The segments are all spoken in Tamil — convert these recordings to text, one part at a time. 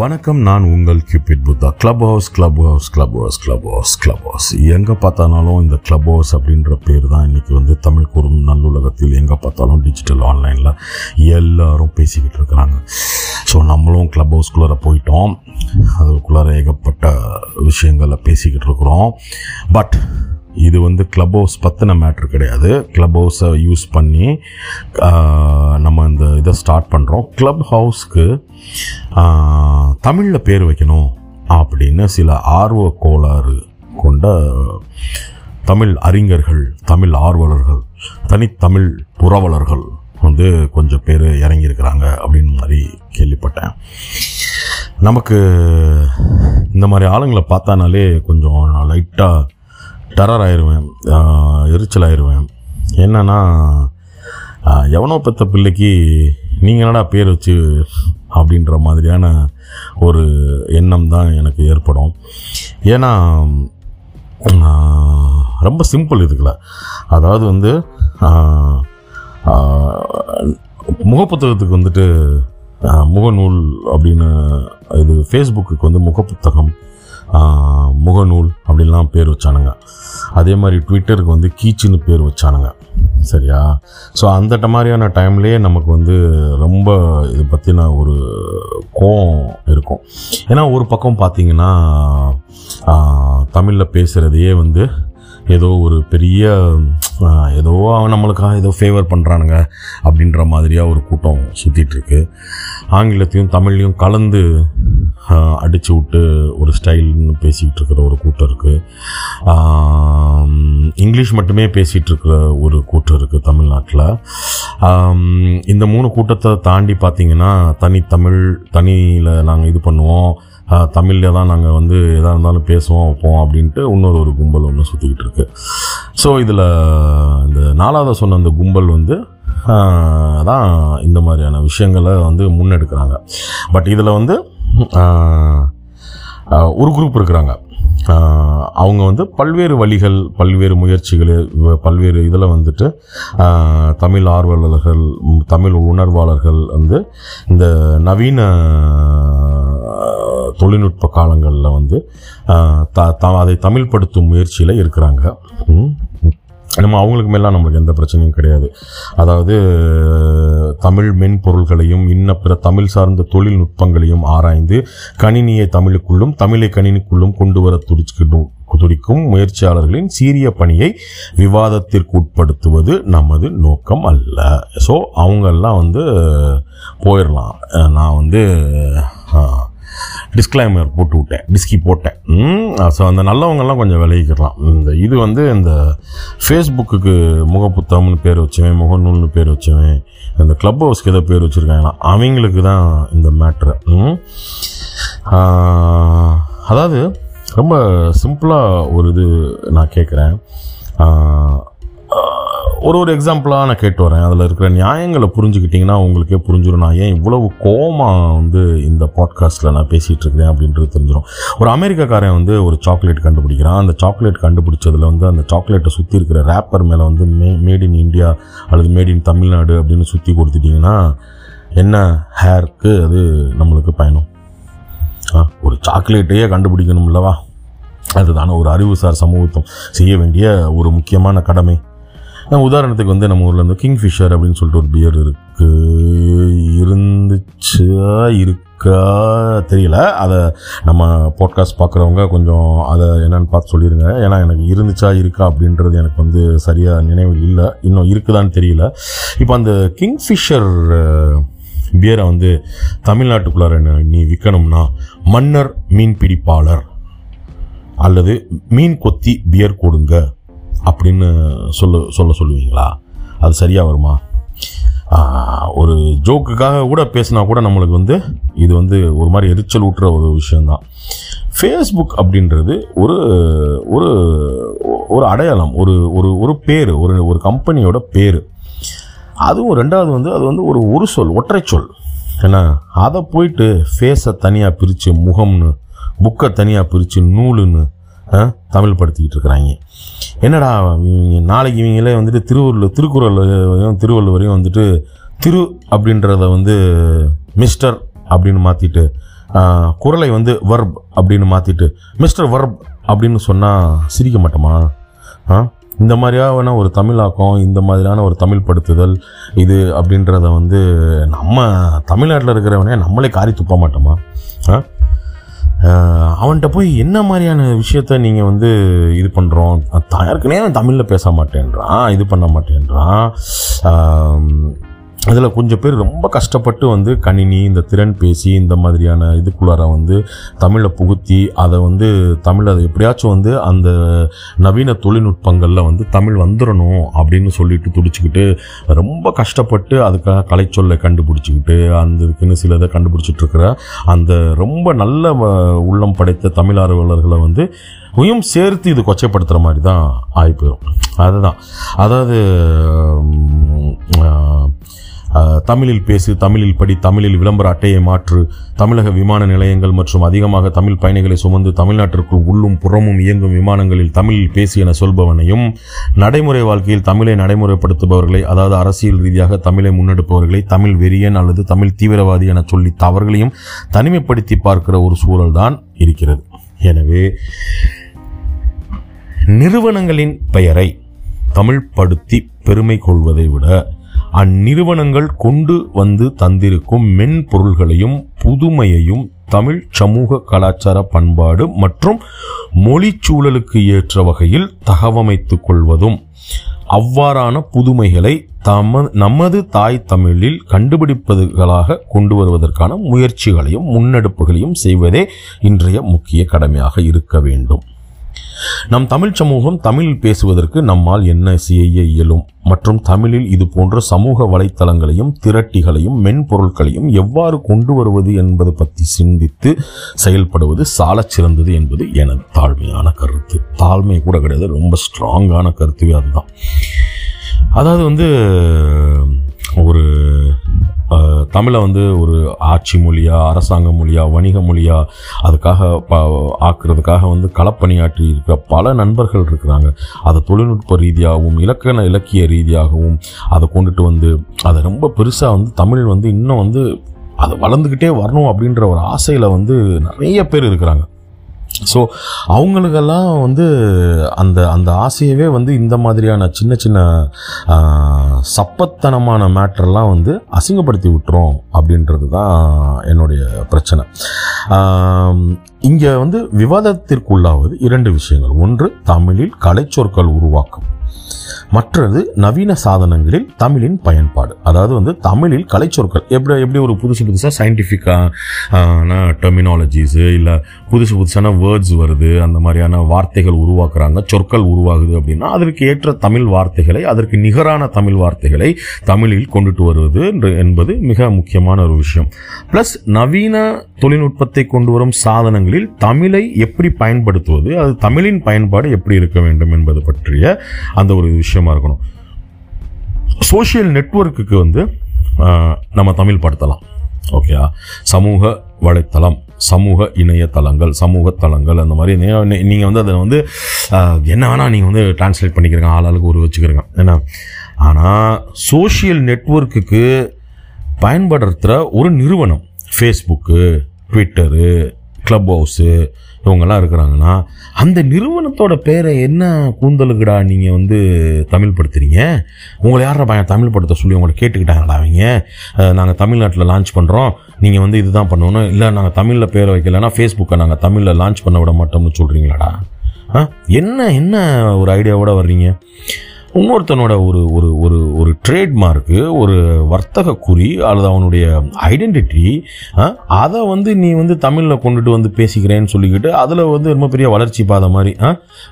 வணக்கம் நான் உங்கள் cupid Buddha Clubhouse Clubhouse Clubhouse Clubhouse Clubhouse எங்கே பார்த்தாலும் இந்த கிளப் ஹவுஸ் அப்படின்ற பேர் தான் இன்றைக்கி வந்து தமிழ் கூறும் நல்லுலகத்தில் எங்கே பார்த்தாலும் டிஜிட்டல் ஆன்லைனில் எல்லோரும் பேசிக்கிட்டு இருக்கிறாங்க. ஸோ நம்மளும் கிளப் ஹவுஸ்குள்ளார போயிட்டோம். அதுக்குள்ளார ஏகப்பட்ட விஷயங்களை பேசிக்கிட்டு இருக்கிறோம். பட் இது வந்து கிளப் ஹவுஸ் பற்றின மேட்ரு கிடையாது. கிளப் ஹவுஸை யூஸ் பண்ணி நம்ம இந்த இதை ஸ்டார்ட் பண்ணுறோம் கிளப் ஹவுஸ்க்கு தமிழில் பேர் வைக்கணும் அப்படின்னு சில ஆர்வ கோளாறு கொண்ட தமிழ் அறிஞர்கள் தமிழ் ஆர்வலர்கள் தனித்தமிழ் புரவலர்கள் வந்து கொஞ்சம் பேர் இறங்கியிருக்கிறாங்க அப்படின்னு மாதிரி கேள்விப்பட்டேன். நமக்கு இந்த மாதிரி ஆளுங்களை பார்த்தானாலே கொஞ்சம் லைட்டாக டெரர் ஆயிடுவேன் எரிச்சல் ஆயிடுவேன் என்னன்னா எவனோ பெத்த பிள்ளைக்கு நீங்கள் என்னடா பேர் வச்சு அப்படின்ற மாதிரியான ஒரு எண்ணம் தான் எனக்கு ஏற்படும். ஏன்னா ரொம்ப சிம்பிள் இதுக்குல. அதாவது வந்து முகப்புத்தகத்துக்கு வந்துட்டு முகநூல் அப்படின்னு இது ஃபேஸ்புக்கு வந்து முகப்புத்தகம் புத்தகம் முகநூல் அப்படின்லாம் பேர் வச்சானுங்க. அதே மாதிரி ட்விட்டருக்கு வந்து கீச்சுன்னு பேர் வச்சானுங்க. சரியா? ஸோ அந்த மாதிரியான டைம்லேயே நமக்கு வந்து ரொம்ப இது பற்றின ஒரு கோவம் இருக்கும். ஏன்னா ஒரு பக்கம் பார்த்திங்கன்னா தமிழில் பேசுகிறதையே வந்து ஏதோ ஒரு பெரிய ஏதோ அவன் நம்மளுக்காக ஏதோ ஃபேவர் பண்ணுறானுங்க அப்படின்ற மாதிரியாக ஒரு கூட்டம் சுற்றிட்டுருக்கு ஆங்கிலத்தையும் தமிழ்லையும் கலந்து அடித்து விட்டு ஒரு ஸ்டைல்னு பேசிக்கிட்டு இருக்கிற ஒரு கூட்டம் இருக்குது இங்கிலீஷ் மட்டுமே பேசிகிட்டு இருக்கிற ஒரு கூட்டம் இருக்குது தமிழ்நாட்டில். இந்த மூணு கூட்டத்தை தாண்டி பார்த்தீங்கன்னா தனி தமிழ் தனியில் நாங்கள் இது பண்ணுவோம். தமிழில் தான் நாங்கள் வந்து எதாக இருந்தாலும் பேசுவோம் வைப்போம் அப்படின்ட்டு இன்னொரு ஒரு கும்பல் ஒன்று சுற்றிக்கிட்டு இருக்குது ஸோ இதில் இந்த நாலாவது சொன்ன அந்த கும்பல் வந்து தான் இந்த மாதிரியான விஷயங்களை வந்து முன்னெடுக்கிறாங்க. பட் இதில் வந்து ஒரு குரூப் இருக்கிறாங்க. அவங்க வந்து பல்வேறு வழிகள் பல்வேறு முயற்சிகள் பல்வேறு இதில் வந்துட்டு தமிழ் ஆர்வலர்கள் தமிழ் உணர்வாளர்கள் வந்து இந்த நவீன தொழில்நுட்ப காலங்களில் வந்து த த- அதை தமிழ்படுத்தும் முயற்சியில் இருக்கிறாங்க. நம்ம அவங்களுக்கு மேலாம் நம்மளுக்கு எந்த பிரச்சனையும் கிடையாது. அதாவது தமிழ் மென்பொருள்களையும் இன்ன பிற தமிழ் சார்ந்த தொழில்நுட்பங்களையும் ஆராய்ந்து கணினியை தமிழுக்குள்ளும் தமிழை கணினிக்குள்ளும் கொண்டு வர துடிச்சிக்கிட்டும் துடிக்கும் முயற்சியாளர்களின் சீரிய பணியை விவாதத்திற்கு உட்படுத்துவது நமது நோக்கம் அல்ல. ஸோ அவங்கெல்லாம் வந்து போயிடலாம். நான் வந்து டிஸ்க்ளைமர் போட்டு விட்டேன். டிஸ்கி போட்டேன். ஸோ அந்த நல்லவங்கெல்லாம் கொஞ்சம் விலகிக்கலாம் இந்த இது வந்து இந்த ஃபேஸ்புக்குக்கு முகப்புத்தம்னு பேர் வச்சவன் முகநூல்னு பேர் வச்சவன் இந்த க்ளப் ஹவுஸ்க்கு ஏதோ பேர் வச்சுருக்காங்கன்னா அவங்களுக்கு தான் இந்த மேட்ரு அதாவது ரொம்ப சிம்பிளாக ஒரு இது நான் கேட்குறேன். ஒரு ஒரு எக்ஸாம்பிளாக நான் கேட்டு வரேன். அதில் இருக்கிற நியாயங்களை புரிஞ்சுக்கிட்டிங்கன்னா உங்களுக்கே புரிஞ்சிடும் நான் ஏன் இவ்வளவு கோவமாக வந்து இந்த பாட்காஸ்ட்டில் நான் பேசிகிட்டு இருக்கிறேன் அப்படின்றது தெரிஞ்சிடும் ஒரு அமெரிக்காக்காரன் வந்து ஒரு சாக்லேட் கண்டுபிடிக்கிறான். அந்த சாக்லேட் கண்டுபிடிச்சதில் வந்து அந்த சாக்லேட்டை சுற்றி இருக்கிற ரேப்பர் மேலே வந்து மே மேட் இன் இந்தியா அல்லது மேட் இன் தமிழ்நாடு அப்படின்னு சுற்றி கொடுத்துட்டிங்கன்னா என்ன ஹேருக்கு அது நம்மளுக்கு பயணம் ஆ, ஒரு சாக்லேட்டையே கண்டுபிடிக்கணும்லவா அதுதானே ஒரு அறிவுசார் சமூகத்தும் செய்ய வேண்டிய ஒரு முக்கியமான கடமை. உதாரணத்துக்கு வந்து நம்ம ஊரில் வந்து கிங் ஃபிஷர் அப்படின்னு சொல்லிட்டு ஒரு பியர் இருக்கு. இருந்துச்சா இருக்கா தெரியல. அதை நம்ம பாட்காஸ்ட் பார்க்குறவங்க கொஞ்சம் அதை என்னன்னு பார்த்து சொல்லிடுங்க ஏன்னா எனக்கு இருந்துச்சா இருக்கா அப்படின்றது எனக்கு வந்து சரியாக நினைவில் இல்லை. இன்னும் இருக்குதான்னு தெரியல. இப்போ அந்த கிங் ஃபிஷர் பியரை வந்து தமிழ்நாட்டுக்குள்ளார நீ- நீ விற்கணும்னா மன்னர் மீன் பிடிப்பாளர் அல்லது மீன் கொத்தி பியர் கொடுங்க. அப்படின்னு சொல்ல சொல்ல சொல்லுவீங்களா? அது சரியாக வருமா? ஒரு ஜோக்குக்காக கூட பேசினா கூட நம்மளுக்கு வந்து இது வந்து ஒரு மாதிரி எரிச்சல் ஊட்டுற ஒரு விஷயந்தான் ஃபேஸ்புக் அப்படின்றது ஒரு ஒரு ஒரு அடையாளம் ஒரு ஒரு ஒரு பேர் ஒரு ஒரு கம்பெனியோட பேர். அதுவும் ரெண்டாவது வந்து அது வந்து ஒரு ஒரு சொல் ஒற்றை சொல். ஏன்னா அதை போயிட்டு ஃபேஸை தனியாக பிரித்து முகம்னு புக்கை தனியாக பிரித்து நூலுன்னு தமிழ் படுத்திக்கிட்டு இருக்கிறாங்க என்னடா இவங்க நாளைக்கு இவங்களே வந்துட்டு திருவள்ளுவர் திருக்குறளையும் திருவள்ளுவரையும் வந்துட்டு திரு அப்படின்றத வந்து மிஸ்டர் அப்படின்னு மாற்றிட்டு குரலை வந்து வர்ப் அப்படின்னு மாற்றிட்டு மிஸ்டர் வர்ப் அப்படின்னு சொன்னால் சிரிக்க மாட்டோமா? ஆ? இந்த மாதிரியான ஒரு தமிழாக்கம் இந்த மாதிரியான ஒரு தமிழ் படுத்துதல் இது அப்படின்றத வந்து நம்ம தமிழ்நாட்டில் இருக்கிறவனே நம்மளே காரி துப்ப மாட்டோமா? ஆ? அவன்கிட்ட போய் என்ன மாதிரியான விஷயத்த நீங்கள் வந்து இது பண்ணுறோம் ஏற்கனவே தமிழில் பேச மாட்டேன்றான் இது பண்ண மாட்டேன்றான். அதில் கொஞ்சம் பேர் ரொம்ப கஷ்டப்பட்டு வந்து கணினி இந்த திறன் பேசி இந்த மாதிரியான இதுக்குள்ளார வந்து தமிழை புகுத்தி அதை வந்து தமிழ் அதை எப்படியாச்சும் வந்து அந்த நவீன தொழில்நுட்பங்களில் வந்து தமிழ் வந்துடணும் அப்படின்னு சொல்லிட்டு துடிச்சுக்கிட்டு ரொம்ப கஷ்டப்பட்டு அதுக்காக கலைச்சொல்லை கண்டுபிடிச்சிக்கிட்டு அந்த இதுக்குன்னு சிலதை கண்டுபிடிச்சிட்டு இருக்கிற அந்த ரொம்ப நல்ல வ- உள்ளம் படைத்த தமிழ் ஆர்வலர்களை வந்து உயும் சேர்த்து இது கொச்சைப்படுத்துகிற மாதிரி தான் ஆகிப்போயிடும் அதுதான். அதாவது தமிழில் பேசு தமிழில் படி தமிழில் விளம்பர அட்டையை மாற்று தமிழக விமான நிலையங்கள் மற்றும் அதிகமாக தமிழ் பயணிகளை சுமந்து தமிழ்நாட்டிற்குள் உள்ளும் புறமும் இயங்கும் விமானங்களில் தமிழில் பேசு என சொல்பவனையும் நடைமுறை வாழ்க்கையில் தமிழை நடைமுறைப்படுத்துபவர்களை அதாவது அரசியல் ரீதியாக தமிழை முன்னெடுப்பவர்களை தமிழ் வெறியன் அல்லது தமிழ் தீவிரவாதி என சொல்லி அவர்களையும் தனிமைப்படுத்தி பார்க்கிற ஒரு சூழல்தான் இருக்கிறது. எனவே நிறுவனங்களின் பெயரை தமிழ்படுத்தி பெருமை கொள்வதை விட அந்நிறுவனங்கள் கொண்டு வந்து தந்திருக்கும் மென்பொருள்களையும் புதுமையையும் தமிழ் சமூக கலாச்சார பண்பாடு மற்றும் மொழிச்சூழலுக்கு ஏற்ற வகையில் தகவமைத்துக் கொள்வதும் அவ்வாறான புதுமைகளை தம நமது தாய் தமிழில் கண்டுபிடிப்பதுகளாக கொண்டு வருவதற்கான முயற்சிகளையும் முன்னெடுப்புகளையும் செய்வதே இன்றைய முக்கிய கடமையாக இருக்க வேண்டும். நம் தமிழ் சமூகம் தமிழில் பேசுவதற்கு நம்மால் என்ன செய்ய இயலும்? மற்றும் தமிழில் இது போன்ற சமூக வலைத்தளங்களையும் திரட்டிகளையும் மென்பொருட்களையும் எவ்வாறு கொண்டு வருவது என்பது பற்றி சிந்தித்து செயல்படுவது சாலச் சிறந்தது என்பது எனது தாழ்மையான கருத்து. தாழ்மை கூட கிடையாது ரொம்ப ஸ்ட்ராங்கான கருத்துவே அதுதான். அதாவது வந்து ஒரு தமிழை வந்து ஒரு ஆட்சி மொழியா அரசாங்க மொழியா வணிக மொழியாக அதுக்காக ப ஆக்குறதுக்காக வந்து களப்பணியாற்றி இருக்கிற பல நண்பர்கள் இருக்கிறாங்க. அதை தொழில்நுட்ப ரீதியாகவும் இலக்கண இலக்கிய ரீதியாகவும் அதை கொண்டுட்டு வந்து அதை ரொம்ப பெருசாக வந்து தமிழ் வந்து இன்னும் வந்து அது வளர்ந்துக்கிட்டே வரணும் அப்படின்ற ஒரு ஆசையில் வந்து நிறைய பேர் இருக்கிறாங்க. ஸோ அவங்களுக்கெல்லாம் வந்து அந்த அந்த ஆசையவே வந்து இந்த மாதிரியான சின்ன சின்ன சப்பத்தனமான மேட்டர்லாம் வந்து அசிங்கப்படுத்தி விட்டுரும் அப்படின்றது தான் என்னுடைய பிரச்சனை. இங்கே வந்து விவாதத்திற்குள்ளாவது இரண்டு விஷயங்கள். ஒன்று தமிழில் கலைச்சொற்கள் உருவாக்கம். மற்றது நவீன சாதனங்களில் தமிழின் பயன்பாடு. அதாவது வந்து தமிழில் கலைச்சொற்கள். எப்படி எப்படி ஒரு புதுசு புதுசாக சயின்டிஃபிக்கான டெர்மினாலஜிஸு இல்லை புதுசு புதுசான வேர்ட்ஸ் வருது அந்த மாதிரியான வார்த்தைகள் உருவாக்குறாங்க சொற்கள் உருவாகுது அப்படின்னா அதற்கு ஏற்ற தமிழ் வார்த்தைகளை அதற்கு நிகரான தமிழ் வார்த்தைகளை தமிழில் கொண்டுட்டு வருவது என்று- என்பது மிக முக்கியமான ஒரு விஷயம். ப்ளஸ் நவீன தொழில்நுட்பத்தை கொண்டு வரும் சாதனங்களில் தமிழை எப்படி பயன்படுத்துவது அது தமிழின் பயன்பாடு எப்படி இருக்க வேண்டும் என்பது பற்றிய அந்த ஒரு விஷயமா இருக்கணும். சோஷியல் நெட்வொர்க்குக்கு வந்து நம்ம தமிழ் படுத்தலாம். ஓகேயா சமூக வலைத்தளம் சமூக இணையதளங்கள் சமூக தளங்கள் அந்த மாதிரி நீங்கள் வந்து அதை வந்து என்ன வேணால் நீங்கள் வந்து டிரான்ஸ்லேட் பண்ணிக்கிறீங்க ஆளாளுக்கு ஒரு வச்சுக்கிறீங்க. என்ன? ஆனால் சோஷியல் நெட்வொர்க்குக்கு பயன்படுத்துகிற ஒரு நிறுவனம் ஃபேஸ்புக்கு ட்விட்டரு க்ளப் ஹவுஸு இவங்கெல்லாம் இருக்கிறாங்கன்னா அந்த நிறுவனத்தோட பேரை என்ன கூந்தலுக்குடா நீங்கள் வந்து தமிழ் படுத்துறீங்க உங்களை யாரா பையன் தமிழ் படுத்த சொல்லி உங்களை கேட்டுக்கிட்டாங்கடா அவங்க? நாங்கள் தமிழ்நாட்டில் லான்ச் பண்ணுறோம் நீங்கள் வந்து இதுதான் பண்ணணும். இல்லை நாங்கள் தமிழில் பேரை வைக்கலைன்னா ஃபேஸ்புக்கை நாங்கள் தமிழில் லான்ச் பண்ண விட மாட்டோம்னு சொல்கிறீங்களாடா ஆ என்ன என்ன ஒரு ஐடியாவோட வர்றீங்க? இன்னொருத்தனோட ஒரு ஒரு ஒரு ஒரு ட்ரேட்மார்க்கு ஒரு வர்த்தக குறி அல்லது அவனுடைய ஐடென்டிட்டி அதை வந்து நீ வந்து தமிழில் கொண்டுட்டு வந்து பேசிக்கிறேன்னு சொல்லிக்கிட்டு அதில் வந்து ரொம்ப பெரிய வளர்ச்சி பாத மாதிரி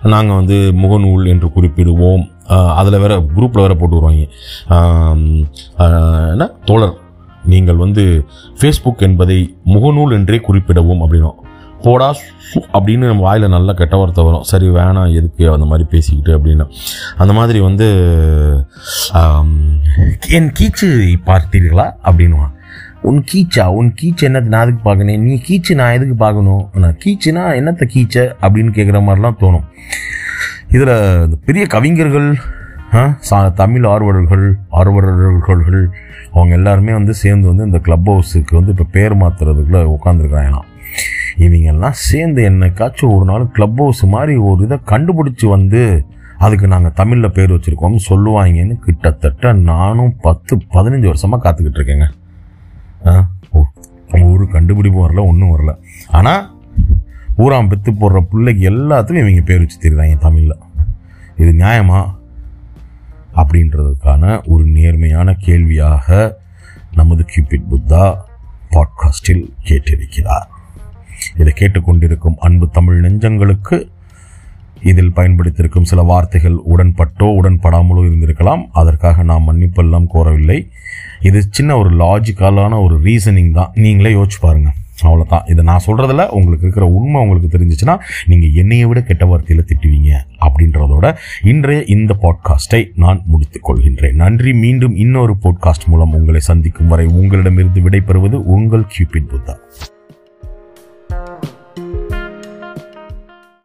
நாங்கள் வந்து முகநூல் என்று குறிப்பிடுவோம். அதில் வேற குரூப்பில் வேற போட்டு வருவாங்க. என்ன? தோழர் நீங்கள் வந்து ஃபேஸ்புக் என்பதை முகநூல் என்றே குறிப்பிடவும் அப்படின்னும் போடா அப்படின்னு நம்ம வாயில் நல்லா கெட்ட வார்த்தை வரும். சரி வேணாம் எதுக்கு அந்த மாதிரி பேசிக்கிட்டு அப்படின்னு. அந்த மாதிரி வந்து என் கீச்சு பார்த்தீர்களா? அப்படின்வான் உன் கீச்சா? உன் கீச்சு என்னது? நான் எதுக்கு பார்க்கணும்? நீ கீச்சு நான் எதுக்கு பார்க்கணும்? நான் கீச்சுனா என்னத்த கீச்ச? அப்படின்னு கேட்குற மாதிரிலாம் தோணும். இதில் இந்த பெரிய கவிஞர்கள் சா- தமிழ் ஆர்வலர்கள் ஆர்வலர்கள் அவங்க எல்லாருமே வந்து சேர்ந்து வந்து இந்த கிளப் ஹவுஸுக்கு வந்து இப்போ பேர் மாற்றுறதுக்குள்ளே உட்காந்துருக்கிறாங்களாம் இவங்கெல்லாம் சேர்ந்து என்னைக்காச்சும் ஒரு நாள் கிளப் ஹவுஸ் மாதிரி ஒரு இதை கண்டுபிடிச்சி வந்து அதுக்கு நாங்கள் தமிழில் பேர் வச்சுருக்கோம்னு சொல்லுவாங்கன்னு கிட்டத்தட்ட நானும் பத்து பதினஞ்சு வருஷமாக காத்துக்கிட்டு இருக்கேங்க. ஆ ஒரு கண்டுபிடிப்பும் வரல ஒன்றும் வரல. ஆனால் ஊராம் பெற்று போடுற பிள்ளைக்கு எல்லாத்துக்கும் இவங்க பேர் வச்சு தெரியுறாங்க தமிழில். இது நியாயமா? அப்படின்றதுக்கான ஒரு நேர்மையான கேள்வியாக நமது கியூபிட் புத்தா பாட்காஸ்டில் கேட்டிருக்கிறார். இதை கேட்டுக்கொண்டிருக்கும் அன்பு தமிழ் நெஞ்சங்களுக்கு இதில் பயன்படுத்தியிருக்கும் சில வார்த்தைகள் உடன்பட்டோ உடன்படாமலோ இருந்திருக்கலாம். அதற்காக நாம் மன்னிப்பெல்லாம் கோரவில்லை. இது சின்ன ஒரு லாஜிக்கலான ஒரு ரீசனிங் தான். நீங்களே யோசிச்சு பாருங்கள் அவ்வளோதான் இதை நான் சொல்கிறதில் உங்களுக்கு இருக்கிற உண்மை உங்களுக்கு தெரிஞ்சிச்சுன்னா நீங்கள் என்னையை விட கெட்ட வார்த்தையில் திட்டுவீங்க அப்படின்றதோட இன்றைய இந்த பாட்காஸ்ட்டை நான் முடித்துக் கொள்கின்றேன். நன்றி. மீண்டும் இன்னொரு பாட்காஸ்ட் மூலம் உங்களை சந்திக்கும் வரை உங்களிடமிருந்து விடைபெறுவது உங்கள் கியூபின் புத்தா